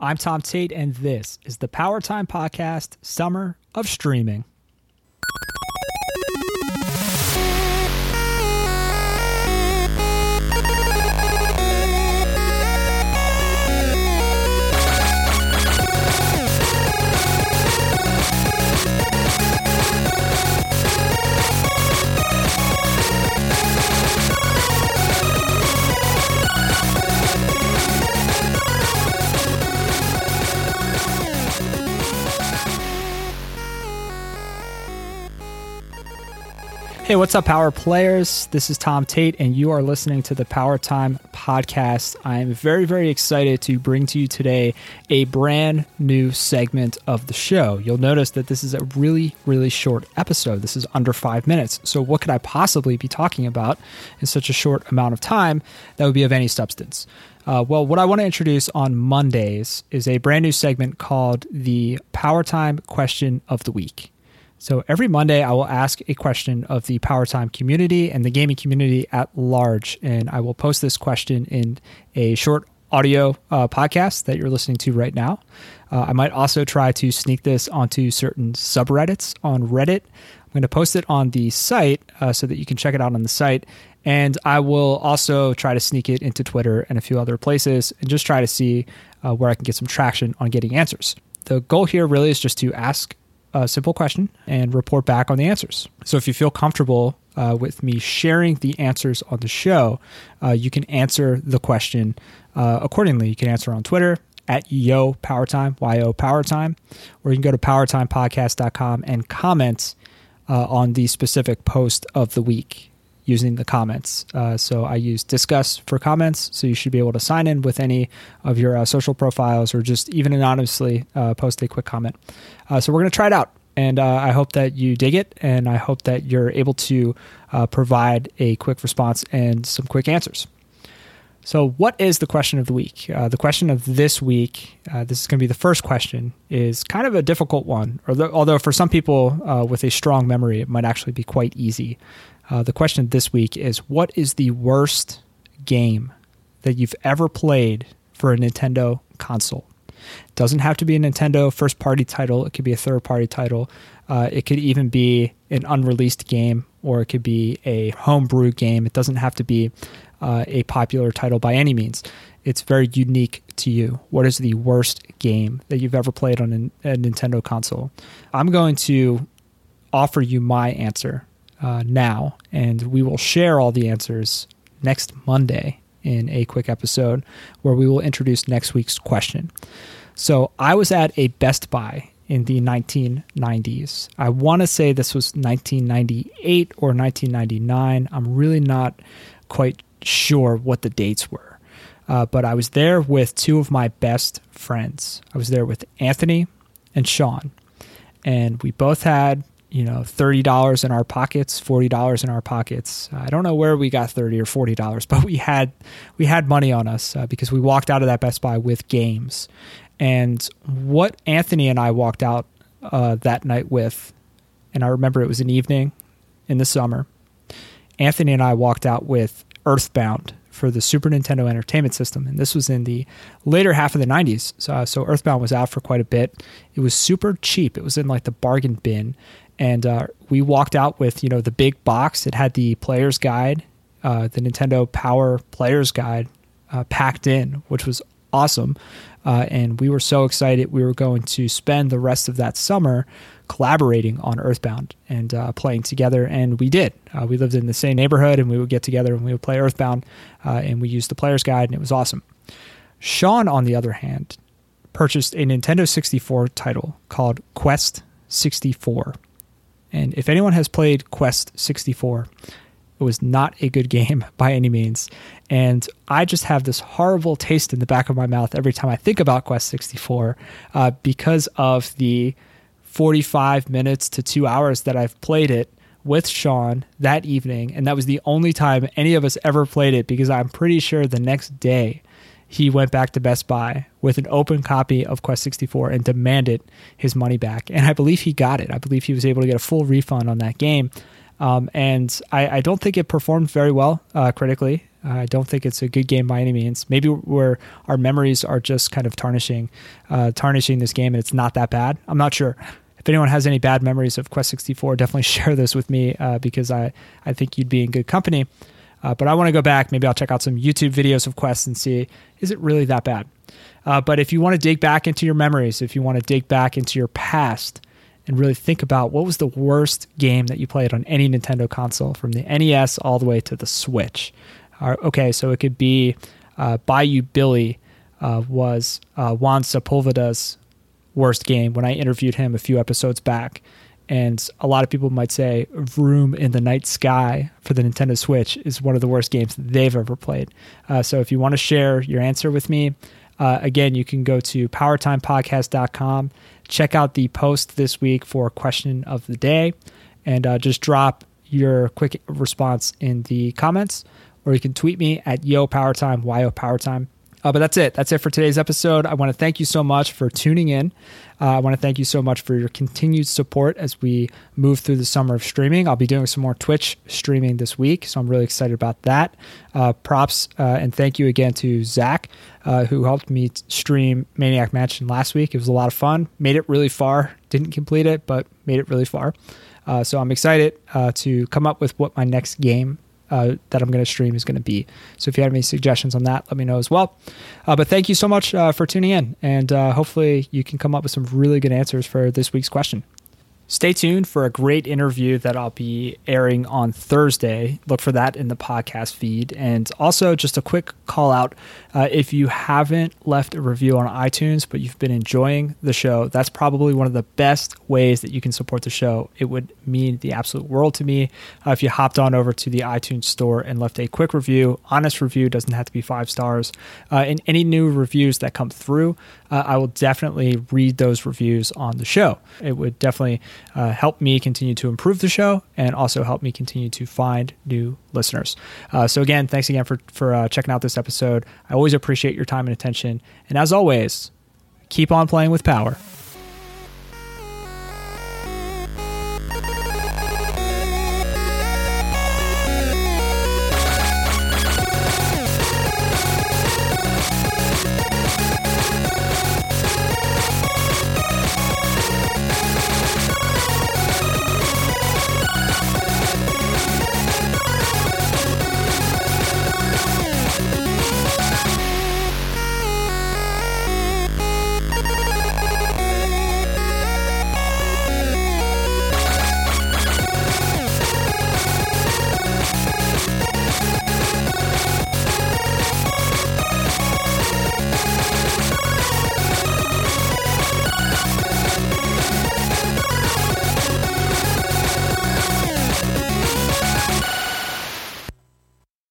I'm Tom Tate, and this is the Power Time Podcast Summer of Streaming. Hey, what's up, Power Players? This is Tom Tate, and you are listening to the Power Time Podcast. I am very, very excited to bring to you today a brand new segment of the show. You'll notice that this is a really, really short episode. This is under five minutes. So, what could I possibly be talking about in such a short amount of time that would be of any substance? Uh, well, what I want to introduce on Mondays is a brand new segment called the Power Time Question of the Week. So every Monday, I will ask a question of the Power Time community and the gaming community at large. And I will post this question in a short audio uh, podcast that you're listening to right now. Uh, I might also try to sneak this onto certain subreddits on Reddit. I'm going to post it on the site uh, so that you can check it out on the site. And I will also try to sneak it into Twitter and a few other places and just try to see uh, where I can get some traction on getting answers. The goal here really is just to ask a simple question and report back on the answers. So if you feel comfortable uh, with me sharing the answers on the show, uh, you can answer the question uh, accordingly. You can answer on Twitter at yo Power Time, yo Power Time, or you can go to powertimepodcast.com and comment uh, on the specific post of the week using the comments. Uh, so I use Disqus for comments. So you should be able to sign in with any of your uh, social profiles or just even anonymously uh, post a quick comment. Uh, so we're going to try it out. And uh, I hope that you dig it. And I hope that you're able to uh, provide a quick response and some quick answers. So, what is the question of the week? the question of this week, this is going to be the first question, is kind of a difficult one. Although, although for some people with a strong memory, it might actually be quite easy. Uh, the question this week is What is the worst game that you've ever played for a Nintendo console? It doesn't have to be a Nintendo first party title, it could be a third party title. Uh, it could even be an unreleased game or it could be a homebrew game. It doesn't have to be uh, a popular title by any means. It's very unique to you. What is the worst game that you've ever played on a, a Nintendo console? I'm going to offer you my answer uh, now, and we will share all the answers next Monday in a quick episode where we will introduce next week's question. So I was at a Best Buy in the 1990s. I want to say this was 1998 or 1999. I'm really not quite sure what the dates were. Uh, but I was there with two of my best friends. I was there with Anthony and Sean. And we both had you know, $30 in our pockets, $40 in our pockets. I don't know where we got 30 or $40, but we had we had money on us uh, because we walked out of that Best Buy with games. And what Anthony and I walked out uh, that night with, and I remember it was an evening in the summer. Anthony and I walked out with Earthbound for the Super Nintendo Entertainment System, and this was in the later half of the 90s. So, uh, so Earthbound was out for quite a bit. It was super cheap. It was in like the bargain bin, and uh, we walked out with you know the big box. It had the player's guide, uh, the Nintendo Power Player's Guide, uh, packed in, which was awesome. Uh, and we were so excited. We were going to spend the rest of that summer collaborating on Earthbound and uh, playing together, and we did. Uh, we lived in the same neighborhood, and we would get together and we would play Earthbound, and we used the player's guide, and it was awesome. Sean, on the other hand, purchased a Nintendo 64 title called Quest 64 and if anyone has played Quest 64, it was not a good game by any means. And I just have this horrible taste in the back of my mouth every time I think about Quest 64 uh, because of the 45 minutes to two hours that I've played it with Sean that evening. And that was the only time any of us ever played it because I'm pretty sure the next day he went back to Best Buy with an open copy of Quest 64 and demanded his money back. And I believe he got it. I believe he was able to get a full refund on that game. Um, and I, I, don't think it performed very well uh, critically. I don't think it's a good game by any means. Maybe where our memories are just kind of tarnishing, uh, tarnishing this game, and it's not that bad. I'm not sure. If anyone has any bad memories of Quest 64, definitely share those with me uh, because I, I think you'd be in good company. Uh, but I want to go back. Maybe I'll check out some YouTube videos of Quest and see is it really that bad. Uh, but if you want to dig back into your memories, if you want to dig back into your past and really think about what was the worst game that you played on any Nintendo console, from the NES all the way to the Switch. Uh, okay, so it could be uh, Bayou Billy uh, was uh, Juan Sepulveda's worst game when I interviewed him a few episodes back. And a lot of people might say Room in the Night Sky for the Nintendo Switch is one of the worst games they've ever played. Uh, so if you want to share your answer with me, uh, again, you can go to powertimepodcast.com, check out the post this week for question of the day, and uh, just drop your quick response in the comments, or you can tweet me at yo powertime, yo powertime. Uh, but that's it. That's it for today's episode. I want to thank you so much for tuning in. Uh, I want to thank you so much for your continued support as we move through the summer of streaming. I'll be doing some more Twitch streaming this week, so I'm really excited about that. Uh, props uh, and thank you again to Zach, uh, who helped me stream Maniac Mansion last week. It was a lot of fun. Made it really far. Didn't complete it, but made it really far. Uh, so I'm excited to come up with what my next game uh, that I'm going to stream is going to be. So if you have any suggestions on that, let me know as well. Uh, but thank you so much uh, for tuning in, and uh, hopefully you can come up with some really good answers for this week's question. Stay tuned for a great interview that I'll be airing on Thursday. Look for that in the podcast feed. And also, just a quick call out uh, if you haven't left a review on iTunes, but you've been enjoying the show, that's probably one of the best ways that you can support the show. It would mean the absolute world to me uh, if you hopped on over to the iTunes store and left a quick review. Honest review doesn't have to be five stars. Uh, and any new reviews that come through, uh, I will definitely read those reviews on the show. It would definitely uh, help me continue to improve the show and also help me continue to find new listeners. Uh, so, again, thanks again for, for uh, checking out this episode. I always appreciate your time and attention. And as always, keep on playing with power.